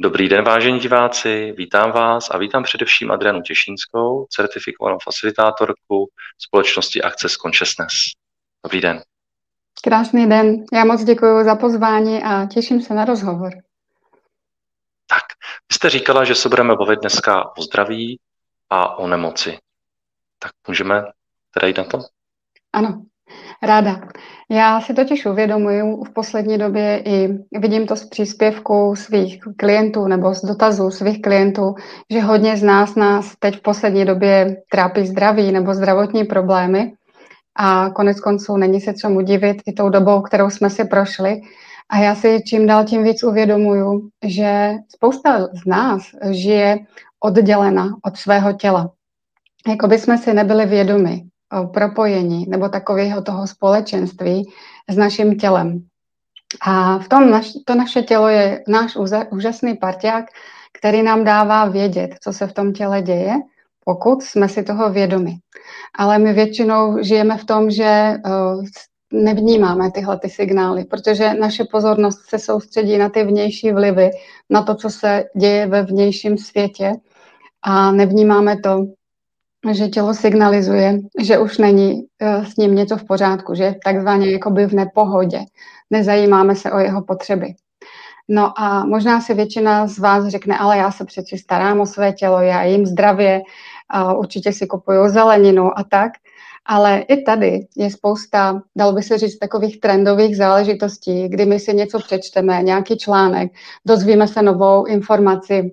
Dobrý den, vážení diváci, vítám vás a vítám především Adrianu Těšínskou, certifikovanou facilitátorku společnosti Access Consciousness. Dobrý den. Krásný den, já moc děkuji za pozvání a těším se na rozhovor. Tak, vy jste říkala, že se budeme bavit dneska o zdraví a o nemoci. Tak můžeme teda jít na to? Ano, ráda. Já si totiž uvědomuji v poslední době i vidím to z příspěvku svých klientů nebo z dotazů svých klientů, že hodně z nás nás teď v poslední době trápí zdraví nebo zdravotní problémy a konec konců není se čemu divit i tou dobou, kterou jsme si prošli. A já si čím dál tím víc uvědomuju, že spousta z nás žije oddělena od svého těla. Jako by jsme si nebyli vědomi propojení nebo takového toho společenství s naším tělem. A v tom naš, to naše tělo je náš úžasný parťák, který nám dává vědět, co se v tom těle děje, pokud jsme si toho vědomi. Ale my většinou žijeme v tom, že nevnímáme tyhle ty signály, protože naše pozornost se soustředí na ty vnější vlivy, na to, co se děje ve vnějším světě a nevnímáme to, že tělo signalizuje, že už není eh, s ním něco v pořádku, že je takzvaně jakoby v nepohodě. Nezajímáme se o jeho potřeby. No a možná si většina z vás řekne, ale já se přeci starám o své tělo, já jim zdravě, určitě si kupuju zeleninu a tak. Ale i tady je spousta, dalo by se říct, takových trendových záležitostí, kdy my si něco přečteme, nějaký článek, dozvíme se novou informaci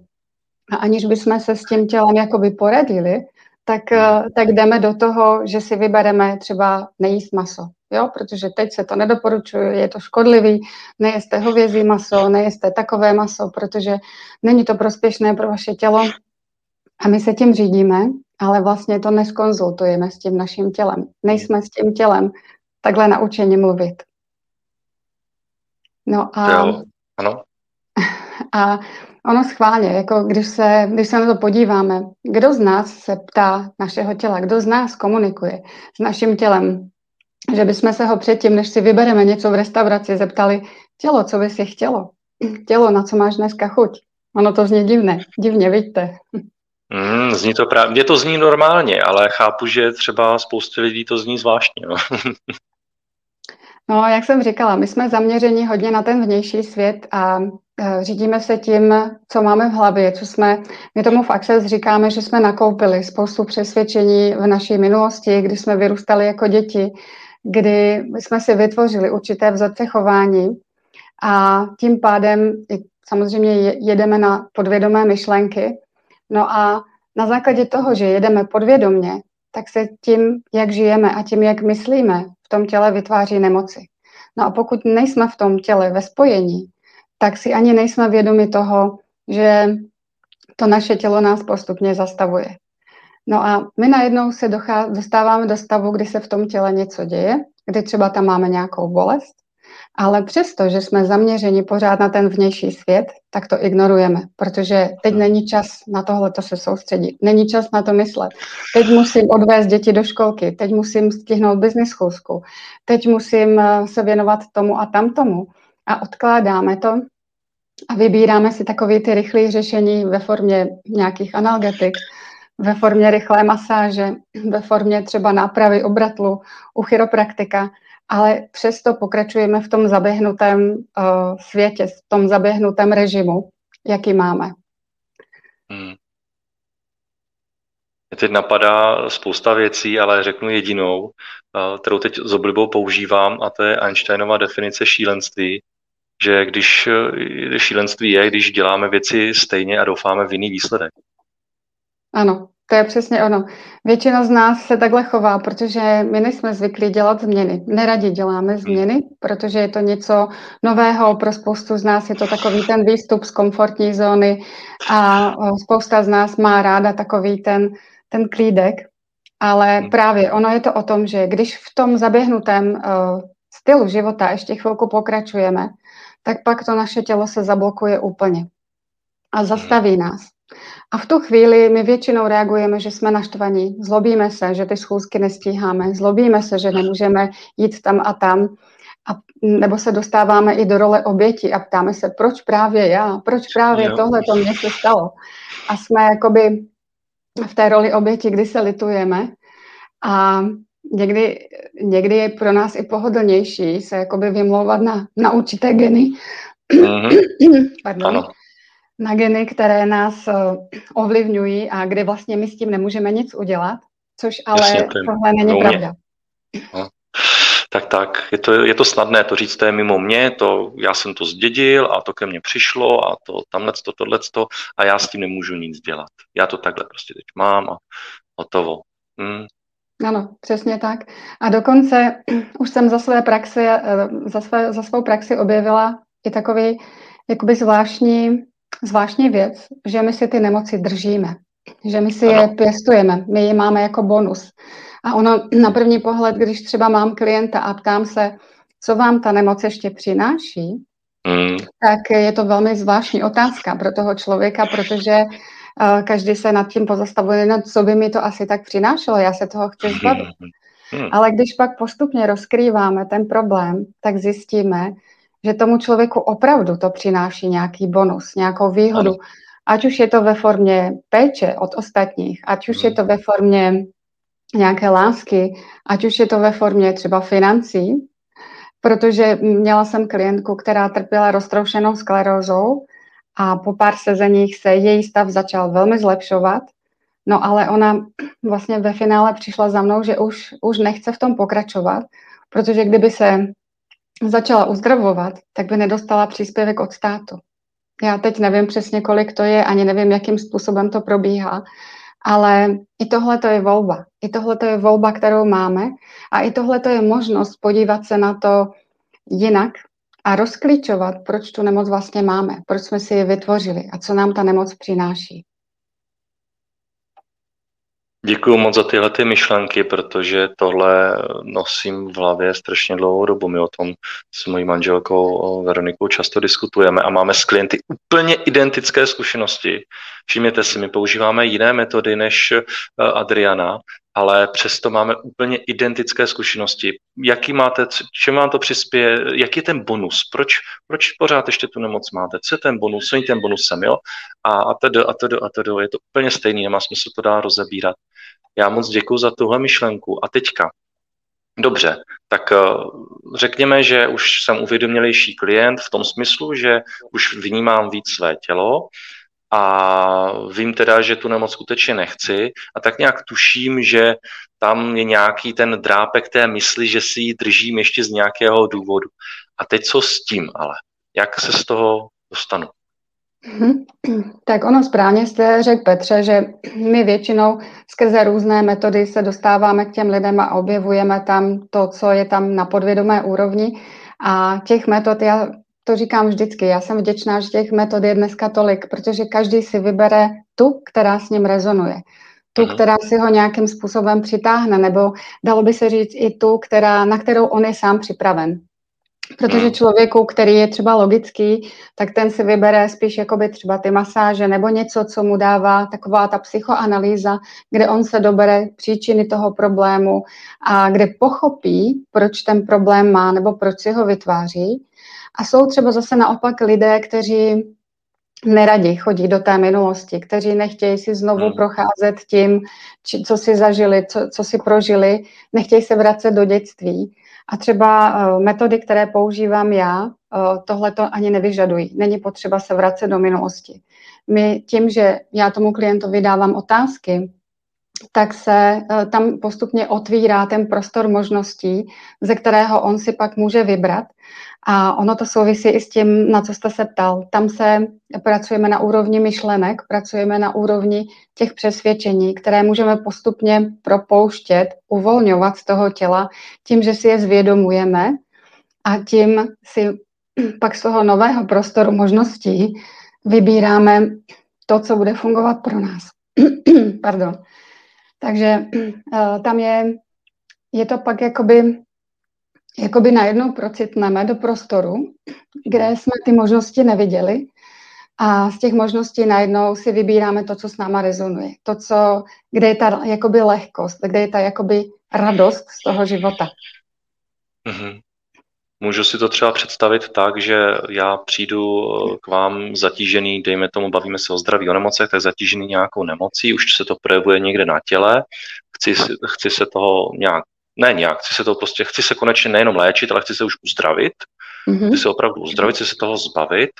a aniž bychom se s tím tělem jakoby poradili, tak, eh, tak jdeme do toho, že si vybereme třeba nejíst maso. Jo? Protože teď se to nedoporučuje, je to škodlivý, nejeste hovězí maso, nejeste takové maso, protože není to prospěšné pro vaše tělo. A my se tím řídíme, ale vlastně to neskonzultujeme s tím naším tělem. Nejsme s tím tělem takhle naučeni mluvit. No a, jo, ano. A Ono schválně, jako když se, když se na to podíváme, kdo z nás se ptá našeho těla, kdo z nás komunikuje s naším tělem, že bychom se ho předtím, než si vybereme něco v restauraci, zeptali, tělo, co by si chtělo? Tělo, na co máš dneska chuť? Ono to zní divné, divně, vidíte. Mm, zní to právě, mě to zní normálně, ale chápu, že třeba spousty lidí to zní zvláštně. No. no, jak jsem říkala, my jsme zaměřeni hodně na ten vnější svět a řídíme se tím, co máme v hlavě, co jsme, my tomu v Access říkáme, že jsme nakoupili spoustu přesvědčení v naší minulosti, kdy jsme vyrůstali jako děti, kdy jsme si vytvořili určité vzorce chování a tím pádem samozřejmě jedeme na podvědomé myšlenky. No a na základě toho, že jedeme podvědomně, tak se tím, jak žijeme a tím, jak myslíme, v tom těle vytváří nemoci. No a pokud nejsme v tom těle ve spojení, tak si ani nejsme vědomi toho, že to naše tělo nás postupně zastavuje. No a my najednou se dostáváme do stavu, kdy se v tom těle něco děje, kdy třeba tam máme nějakou bolest, ale přesto, že jsme zaměřeni pořád na ten vnější svět, tak to ignorujeme, protože teď hmm. není čas na tohle to se soustředit, není čas na to myslet. Teď musím odvést děti do školky, teď musím stihnout business schůzku, teď musím eh, se věnovat tomu a tamtomu a odkládáme to a vybíráme si takové ty rychlé řešení ve formě nějakých analgetik, ve formě rychlé masáže, ve formě třeba nápravy obratlu u chiropraktika, ale přesto pokračujeme v tom zaběhnutém uh, světě, v tom zaběhnutém režimu, jaký máme. Hmm. Mě teď napadá spousta věcí, ale řeknu jedinou, eh, kterou teď s oblibou používám, a to je Einsteinova definice šílenství, že když šílenství je, když děláme věci stejně a doufáme v jiný výsledek. Ano, to je přesně ono. Většina z nás se takhle chová, protože my nejsme zvyklí dělat změny. Neradi děláme hmm. změny, protože je to něco nového. Pro spoustu z nás je to takový ten výstup z komfortní zóny a spousta z nás má ráda takový ten, ten klídek. Ale hmm. právě ono je to o tom, že když v tom zaběhnutém uh, stylu života ještě chvilku pokračujeme, tak pak to naše tělo se zablokuje úplně a zastaví nás. A v tu chvíli my většinou reagujeme, že jsme naštvaní, zlobíme se, že ty schůzky nestíháme, zlobíme se, že nemůžeme jít tam a tam. a, nebo se dostáváme i do role oběti a ptáme se, proč právě já, proč právě jo. tohle to mně se stalo. A jsme jakoby v té roli oběti, kdy se litujeme a někdy, někdy je pro nás i pohodlnější se jakoby vymlouvat na, na určité geny, mm-hmm. Pardon. Ano. na geny, které nás uh, ovlivňují a kde vlastně my s tím nemůžeme nic udělat, což ale Jasně, tohle není pravda. No. Tak tak, je to, je to snadné to říct, to je mimo mě, to, já jsem to zdědil a to ke mně přišlo a to tamhle to, tohle to a já s tím nemůžu nic dělat. Já to takhle prostě teď mám a hotovo. Hmm. Ano, přesně tak. A dokonce už jsem za své praxi, eh, za, své, za svou praxi objevila i takový jakoby zvláštní, zvláštní věc, že my si ty nemoci držíme, že my si ano. je pěstujeme, my je máme jako bonus. A ono na první pohled, když třeba mám klienta a ptám se, co vám ta nemoc ještě přináší, mm. tak je to velmi zvláštní otázka pro toho člověka, protože uh, každý se nad tím pozastavuje, no, co by mi to asi tak přinášelo, já se toho chci zbavit. Mm. Ale když pak postupně rozkrýváme ten problém, tak zjistíme, že tomu člověku opravdu to přináší nějaký bonus, nějakou výhodu. Ano. Ať už je to ve formě péče od ostatních, ať už je to ve formě nějaké lásky, ať už je to ve formě třeba financí, protože měla jsem klientku, která trpěla roztroušenou sklerózou a po pár sezeních se její stav začal velmi zlepšovat, no ale ona vlastně ve finále přišla za mnou, že už, už nechce v tom pokračovat, protože kdyby se začala uzdravovat, tak by nedostala příspěvek od státu. Já teď nevím přesně, kolik to je, ani nevím, jakým způsobem to probíhá, ale i tohle to je volba. I tohle to je volba, kterou máme a i tohle to je možnost podívat se na to jinak a rozklíčovat, proč tu nemoc vlastně máme, proč jsme si ji vytvořili a co nám ta nemoc přináší. Děkuji moc za tyhle ty myšlenky, protože tohle nosím v hlavě strašně dlouhou dobu. My o tom s mojí manželkou Veronikou často diskutujeme a máme s klienty úplně identické zkušenosti. Všimněte si, my používáme jiné metody než eh, Adriana, ale přesto máme úplně identické zkušenosti. Jaký máte, čem vám to přispěje, jaký je ten bonus, proč, proč pořád ještě tu nemoc máte, co je ten bonus, co je ten bonusem, jo? A, a tedy, a tedy, a tedy, je to úplně stejný, nemá smysl to dá rozebírat. Já moc děkuji za tuhle myšlenku. A teďka, Dobře, tak eh, řekněme, že už jsem uvědomělejší klient v tom smyslu, že už vnímám víc své tělo a vím teda, že tu nemoc skutečně nechci a tak nějak tuším, že tam je nějaký ten drápek té mysli, že si ji držím ještě z nějakého důvodu. A teď co s tím ale? Jak se z toho dostanu? Mhm. Tak ono správně jste řekl Petře, že my většinou skrze různé metody se dostáváme k těm lidem a objevujeme tam to, co je tam na podvědomé úrovni. A těch metod, já to říkám vždycky, já jsem vděčná, že těch metod je dneska tolik, protože každý si vybere tu, která s ním rezonuje. Tu, mhm. která si ho nějakým způsobem přitáhne, nebo dalo by se říct i tu, která, na kterou on je sám připraven. Protože hmm. člověku, který je třeba logický, tak ten si vybere spíš jakoby třeba ty masáže nebo něco, co mu dává taková ta psychoanalýza, kde on se dobere příčiny toho problému a kde pochopí, proč ten problém má nebo proč si ho vytváří. A jsou třeba zase naopak lidé, kteří neradi chodí do té minulosti, kteří nechtějí si znovu hmm. procházet tím, či, co si zažili, co, co si prožili, nechtějí se vracet do dětství. A třeba uh, metody, které používám já, uh, tohle to ani nevyžadují. Není potřeba se vracet do minulosti. My tím, že já tomu klientovi dávám otázky, tak se uh, tam postupně otvírá ten prostor možností, ze kterého on si pak může vybrat. A ono to souvisí i s tím, na co jste se ptal. Tam se pracujeme na úrovni myšlenek, pracujeme na úrovni těch přesvědčení, které můžeme postupně propouštět, uvolňovat z toho těla, tím, že si je zvědomujeme a tím si pak z toho nového prostoru možností vybíráme to, co bude fungovat pro nás. Pardon. Takže uh, tam je, je to pak jakoby jakoby najednou procitneme do prostoru, kde jsme ty možnosti neviděli a z těch možností najednou si vybíráme to, co s náma rezonuje. To, co, kde je ta jakoby lehkost, kde je ta jakoby radost z toho života. Mm-hmm. Můžu si to třeba představit tak, že já přijdu eh, k vám zatížený, dejme tomu, bavíme se o zdraví, o nemocech, tak zatížený nějakou nemocí, už se to projevuje někde na těle, chci, chci se toho nějak, ne nějak, chci se to prostě, chci se konečně nejenom léčit, ale chci se už uzdravit, mm-hmm. chci se opravdu uzdravit, chci se toho zbavit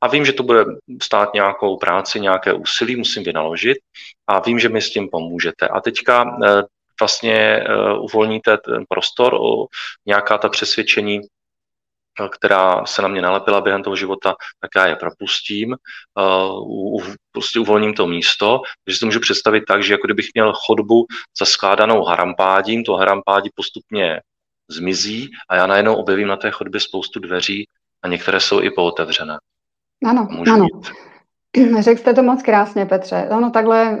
a vím, že to bude stát nějakou práci, nějaké úsilí, musím vynaložit a vím, že mi s tím pomůžete. A teďka eh, vlastně uh, uvolníte ten prostor, o nějaká ta přesvědčení, která se na mě nalepila během toho života, tak já je propustím, uh, u, prostě uvolním to místo, takže si to můžu představit tak, že jako kdybych měl chodbu zaskládanou harampádím, to harampádí postupně zmizí a já najednou objevím na té chodbě spoustu dveří a některé jsou i pootevřené. Ano, ano. Řekl jste to moc krásně, Petře. Ano, takhle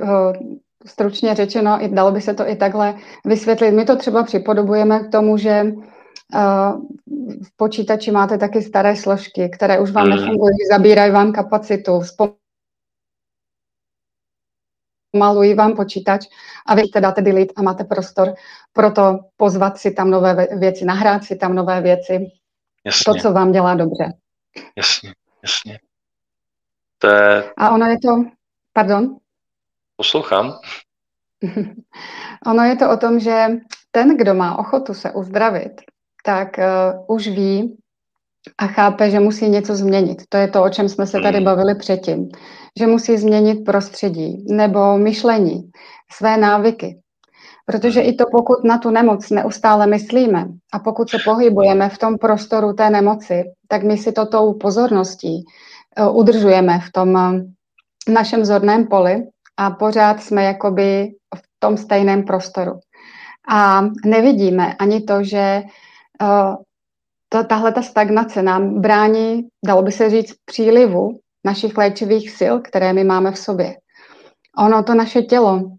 stručně řečeno, i dalo by se to i takhle vysvětlit. My to třeba připodobujeme k tomu, že v počítači máte taky staré složky, které už vám mm. nefungují, zabírají vám kapacitu, zpomalují vám počítač a vy dáte delete a máte prostor pro to pozvat si tam nové věci, nahrát si tam nové věci. Jasně. To, co vám dělá dobře. Jasně, jasně. To je... A ono je to, pardon? Poslouchám. Ono je to o tom, že ten, kdo má ochotu se uzdravit, tak uh, už ví a chápe, že musí něco změnit. To je to, o čem jsme se tady hmm. bavili předtím. Že musí změnit prostředí nebo myšlení, své návyky. Protože i to, pokud na tu nemoc neustále myslíme a pokud se pohybujeme v tom prostoru té nemoci, tak my si to tou pozorností uh, udržujeme v tom uh, našem zorném poli a pořád jsme jakoby v tom stejném prostoru. A nevidíme ani to, že uh, to, tahle ta stagnace nám brání, dalo by se říct, přílivu našich léčivých sil, které my máme v sobě. Ono, to naše tělo,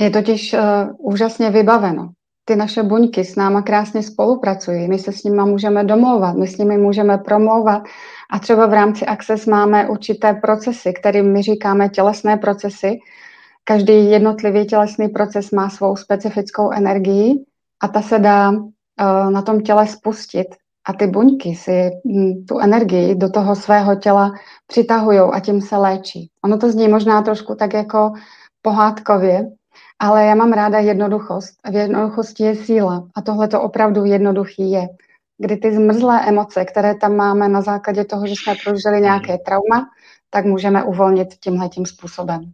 je totiž uh, úžasně vybaveno. Ty naše buňky s náma krásně spolupracují, my se s nimi můžeme domlouvat, my s nimi můžeme promlouvat a třeba v rámci Access máme určité procesy, kterým my říkáme tělesné procesy. Každý jednotlivý tělesný proces má svou specifickou energii a ta se dá na tom těle spustit. A ty buňky si hm, tu energii do toho svého těla přitahují a tím se léčí. Ono to zní možná trošku tak jako pohádkově, ale já mám ráda jednoduchost. V jednoduchosti je síla. A tohle to opravdu jednoduchý je kdy ty zmrzlé emoce, které tam máme na základě toho, že jsme prožili nějaké trauma, tak můžeme uvolnit tímhle tím způsobem.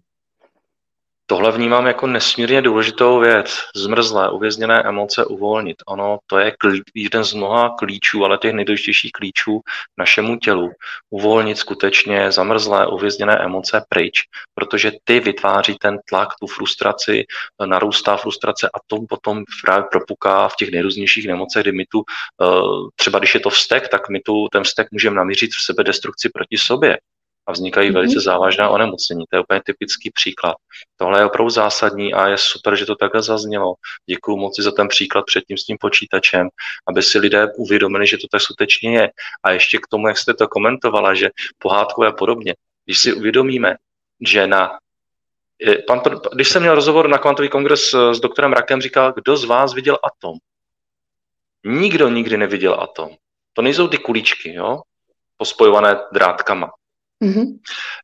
Tohle vnímám jako nesmírně důležitou věc. Zmrzlé, uvězněné emoce uvolnit. Ono, to je klí, jeden z mnoha klíčů, ale těch nejdůležitějších klíčů našemu tělu. Uvolnit skutečně zamrzlé, uvězněné emoce pryč, protože ty vytváří ten tlak, tu frustraci, narůstá frustrace a to potom právě propuká v těch nejrůznějších nemocech, kdy my tu, eh, třeba když je to vztek, tak my tu ten vztek můžeme namířit v sebe destrukci proti sobě a vznikají mm-hmm. velice závažná onemocnění. To je úplně typický příklad. Tohle je opravdu zásadní a je super, že to takhle zaznělo. Děkuji moc za ten příklad předtím s tím počítačem, aby si lidé uvědomili, že to tak skutečně je. A ještě k tomu, jak jste to komentovala, že pohádkové a podobně. Když si uvědomíme, že na Pan, když jsem měl rozhovor na kvantový kongres s doktorem Rakem, říkal, kdo z vás viděl atom? Nikdo nikdy neviděl atom. To nejsou ty kuličky, jo? pospojované drátkama. Mm-hmm.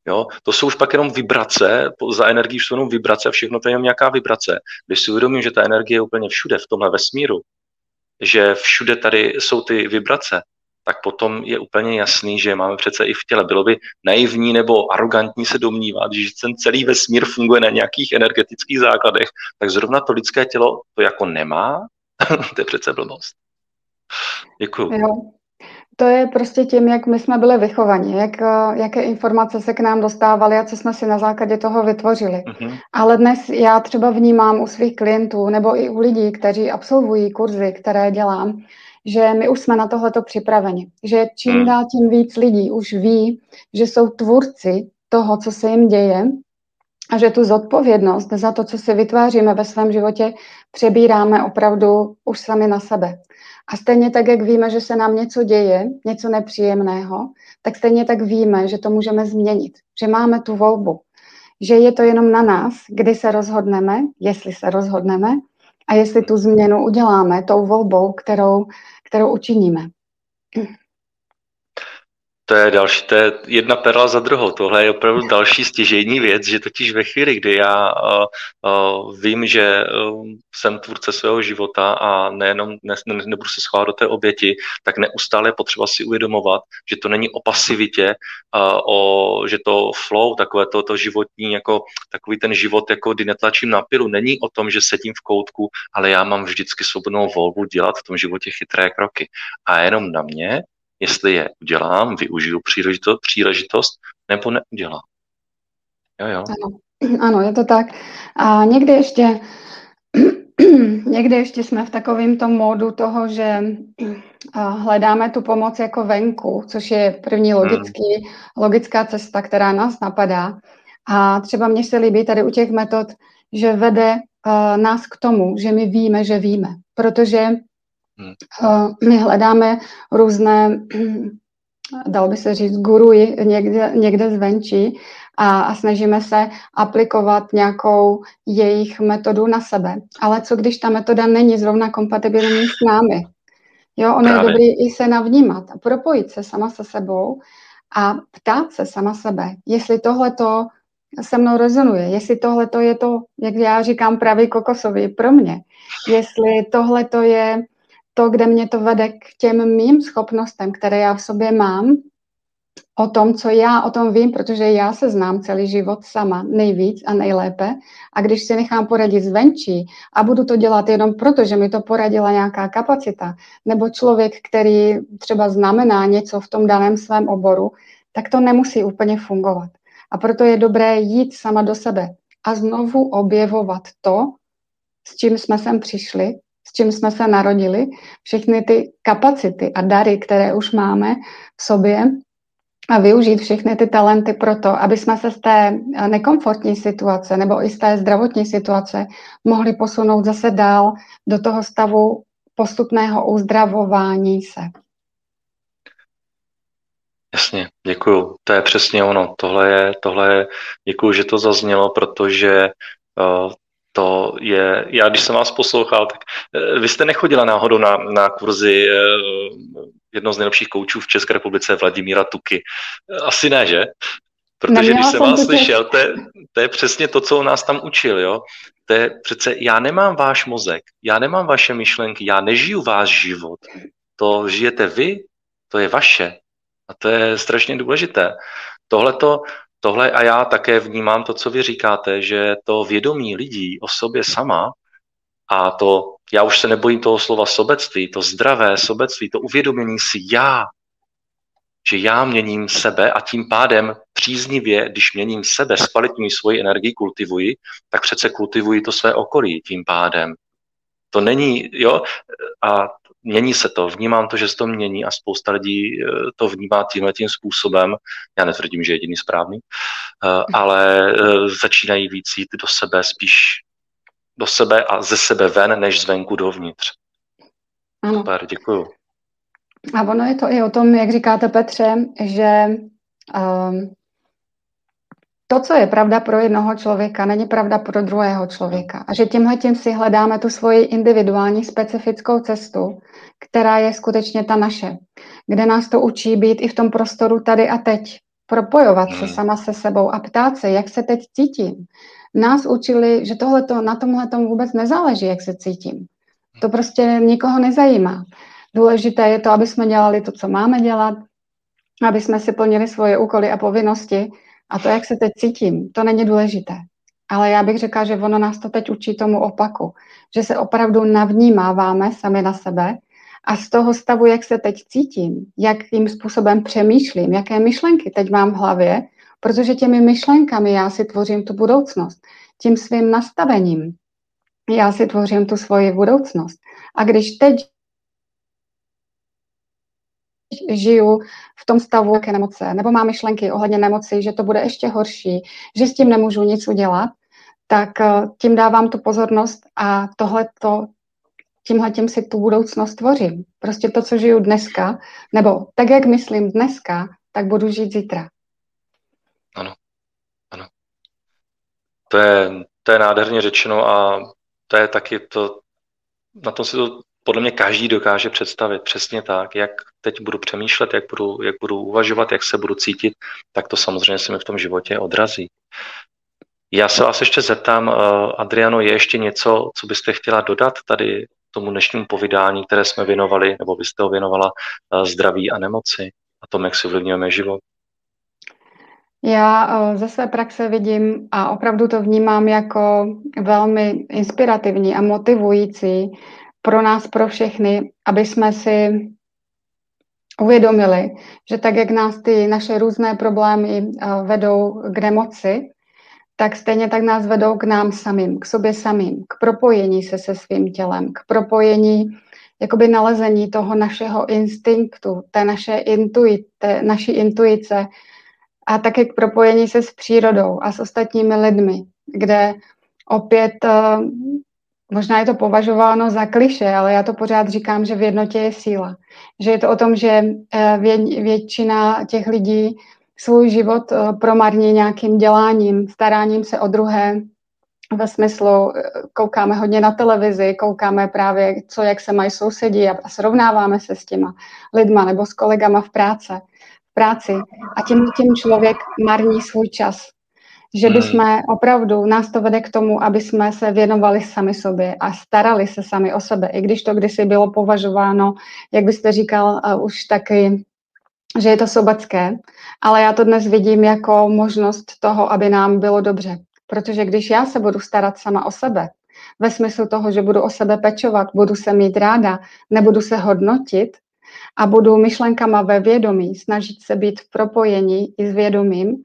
Jo, to jsou už pak jenom vibrace, za energii jsou jenom vibrace, všechno to je jenom nějaká vibrace. Když si uvědomím, že ta energie je úplně všude v tomhle vesmíru, že všude tady jsou ty vibrace, tak potom je úplně jasný, že máme přece i v těle. Bylo by naivní nebo arrogantní se domnívat, že ten celý vesmír funguje na nějakých energetických základech, tak zrovna to lidské tělo to jako nemá, to je přece blbost. Děkuju. Jo. To je prostě tím, jak my jsme byli vychovaní, jak, eh, jaké informace se k nám dostávaly a co jsme si na základě toho vytvořili. Uh-huh. Ale dnes já třeba vnímám u svých klientů nebo i u lidí, kteří absolvují kurzy, které dělám, že my už jsme na tohleto připraveni. Že čím uh-huh. dál tím víc lidí už ví, že jsou tvůrci toho, co se jim děje a že tu zodpovědnost za to, co si vytváříme ve svém životě, přebíráme opravdu už sami na sebe. A stejně tak, jak víme, že se nám něco děje, něco nepříjemného, tak stejně tak víme, že to můžeme změnit, že máme tu volbu, že je to jenom na nás, kdy se rozhodneme, jestli se rozhodneme a jestli tu změnu uděláme tou volbou, kterou, kterou učiníme. To je další, to je jedna perla za druhou. Tohle je opravdu další stěžejní věc, že totiž ve chvíli, kdy já uh, uh, vím, že uh, jsem tvůrce svého života a nejenom ne, ne, nebudu se schovat do té oběti, tak neustále je potřeba si uvědomovat, že to není o pasivitě, uh, o, že to flow, takové to, to životní, jako takový ten život, jako kdy netlačím na pilu, není o tom, že sedím v koutku, ale já mám vždycky svobodnou volbu dělat v tom životě chytré kroky. A jenom na mě, jestli je udělám, využiju příležitost, příležitost nebo neudělám. Jo, jo. Ano. ano, je to tak. A někdy ještě někdy ještě jsme v takovém tom módu toho, že hledáme tu pomoc jako venku, což je první hmm. logický, hmm. logická cesta, která nás napadá. A třeba mně se líbí tady u těch metod, že vede uh, nás k tomu, že my víme, že víme. Protože. My hledáme různé, dal by se říct, guruji někde, někde zvenčí a, a snažíme se aplikovat nějakou jejich metodu na sebe. Ale co když ta metoda není zrovna kompatibilní s námi? Jo, ono je dobrý i se navnímat a propojit se sama se sebou a ptát se sama sebe, jestli tohle to se mnou rezonuje, jestli tohle to je to, jak já říkám, pravý kokosový pro mě, jestli tohle to je to, kde mě to vede k těm mým schopnostem, které já v sobě mám, o tom, co já o tom vím, protože já se znám celý život sama nejvíc a nejlépe. A když si nechám poradit zvenčí a budu to dělat jenom proto, že mi to poradila nějaká kapacita, nebo člověk, který třeba znamená něco v tom daném svém oboru, tak to nemusí úplně fungovat. A proto je dobré jít sama do sebe a znovu objevovat to, s čím jsme sem přišli s čím jsme se narodili, všechny ty kapacity a dary, které už máme v sobě a využít všechny ty talenty pro to, aby jsme se z té nekomfortní situace nebo i z té zdravotní situace mohli posunout zase dál do toho stavu postupného uzdravování se. Jasně, děkuju. To je přesně ono. Tohle je, tohle je, děkuju, že to zaznělo, protože uh, to je, já když jsem vás poslouchal, tak eh, vy jste nechodila náhodou na, na kurzy eh, jedno z nejlepších koučů v České republice, Vladimíra Tuky. Eh, asi ne, že? Protože Neměla když jsem vás slyšel, to je, to je přesně to, co on nás tam učil, jo? To je přece, já nemám váš mozek, já nemám vaše myšlenky, já nežiju váš život. To žijete vy, to je vaše. A to je strašně důležité. Tohle to tohle a já také vnímám to, co vy říkáte, že to vědomí lidí o sobě sama a to, já už se nebojím toho slova sobectví, to zdravé sobectví, to uvědomění si já, že já měním sebe a tím pádem příznivě, když měním sebe, zkvalitňuji svoji energii, kultivuji, tak přece kultivuji to své okolí tím pádem. To není, jo, a mění se to, vnímám to, že se to mění a spousta lidí eh, to vnímá tímhle tím způsobem. Já netvrdím, že je jediný správný, eh, ale eh, začínají víc jít do sebe, spíš do sebe a ze sebe ven, než zvenku dovnitř. Ano. Super, děkuju. A ono je to i o tom, jak říkáte Petře, že um, to, co je pravda pro jednoho člověka, není pravda pro druhého člověka. A že tímhle tím si hledáme tu svoji individuální specifickou cestu, která je skutečně ta naše, kde nás to učí být i v tom prostoru tady a teď, propojovat se hmm. sama se sebou a ptát se, jak se teď cítím. Nás učili, že tohleto, na tomhle tom vůbec nezáleží, jak se cítím. To prostě nikoho nezajímá. Důležité je to, aby jsme dělali to, co máme dělat, aby jsme si plnili svoje úkoly a povinnosti a to, jak se teď cítím, to není důležité. Ale já bych řekla, že ono nás to teď učí tomu opaku, že se opravdu navnímáváme sami na sebe a z toho stavu, jak se teď cítím, jakým způsobem přemýšlím, jaké myšlenky teď mám v hlavě, protože těmi myšlenkami já si tvořím tu budoucnost. Tím svým nastavením já si tvořím tu svoji budoucnost. A když teď žiju v tom stavu jaké nemoce, nebo mám myšlenky ohledně nemoci, že to bude ještě horší, že s tím nemůžu nic udělat, tak eh, tím dávám tu pozornost a tohle to, tímhle tím si tu budoucnost tvořím. Prostě to, co žiju dneska, nebo tak, jak myslím dneska, tak budu žít zítra. Ano, ano. To je, to je nádherně řečeno a to je taky to, na tom si to podle mě každý dokáže představit přesně tak, jak teď budu přemýšlet, jak budu, jak budu uvažovat, jak se budu cítit, tak to samozřejmě se mi v tom životě odrazí. Já se vás ještě zeptám, eh, Adriano, je ještě něco, co byste chtěla dodat tady tomu dnešnímu povídání, které jsme věnovali, nebo byste ho věnovala eh, zdraví a nemoci a tom, jak si ovlivňujeme život? Já eh, ze své praxe vidím a opravdu to vnímám jako velmi inspirativní a motivující pro nás, pro všechny, aby jsme si uvědomili, že tak, jak nás ty naše různé problémy vedou k nemoci, tak stejně tak nás vedou k nám samým, k sobě samým, k propojení se se svým tělem, k propojení, jakoby nalezení toho našeho instinktu, té naše intuite, naší intuice a také k propojení se s přírodou a s ostatními lidmi, kde opět eh, možná je to považováno za kliše, ale já to pořád říkám, že v jednotě je síla. Že je to o tom, že eh, většina těch lidí svůj život eh, promarní nějakým děláním, staráním se o druhé, ve smyslu, eh, koukáme hodně na televizi, koukáme právě, co, jak se mají sousedí a srovnáváme se s těma lidma nebo s kolegama v práce, v práci. A tím, tím člověk marní svůj čas. Že by hmm. jsme opravdu, nás to vede k tomu, aby jsme se věnovali sami sobě a starali se sami o sebe. I když to kdysi bylo považováno, jak byste říkal, uh, už taky že je to sobecké, ale já to dnes vidím jako možnost toho, aby nám bylo dobře. Protože když já se budu starat sama o sebe, ve smyslu toho, že budu o sebe pečovat, budu se mít ráda, nebudu se hodnotit a budu myšlenkama ve vědomí, snažit se být v propojení i s vědomím,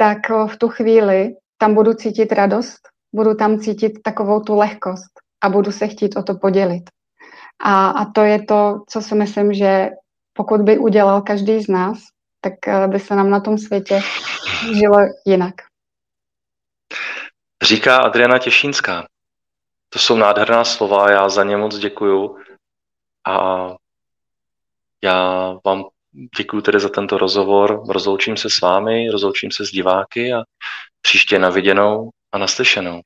tak v tu chvíli tam budu cítit radost, budu tam cítit takovou tu lehkost a budu se chtít o to podělit. A, a to je to, co si myslím, že pokud by udělal každý z nás, tak eh, by se nám na tom světě žilo jinak. Říká Adriana Těšínská. To jsou nádherná slova, já za ně moc děkuju. A já vám děkuji tedy za tento rozhovor. Rozloučím se s vámi, rozloučím se s diváky a příště na viděnou a naslyšenou.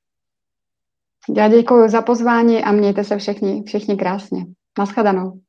Já děkuji za pozvání a mějte se všichni, všichni krásně. Naschledanou.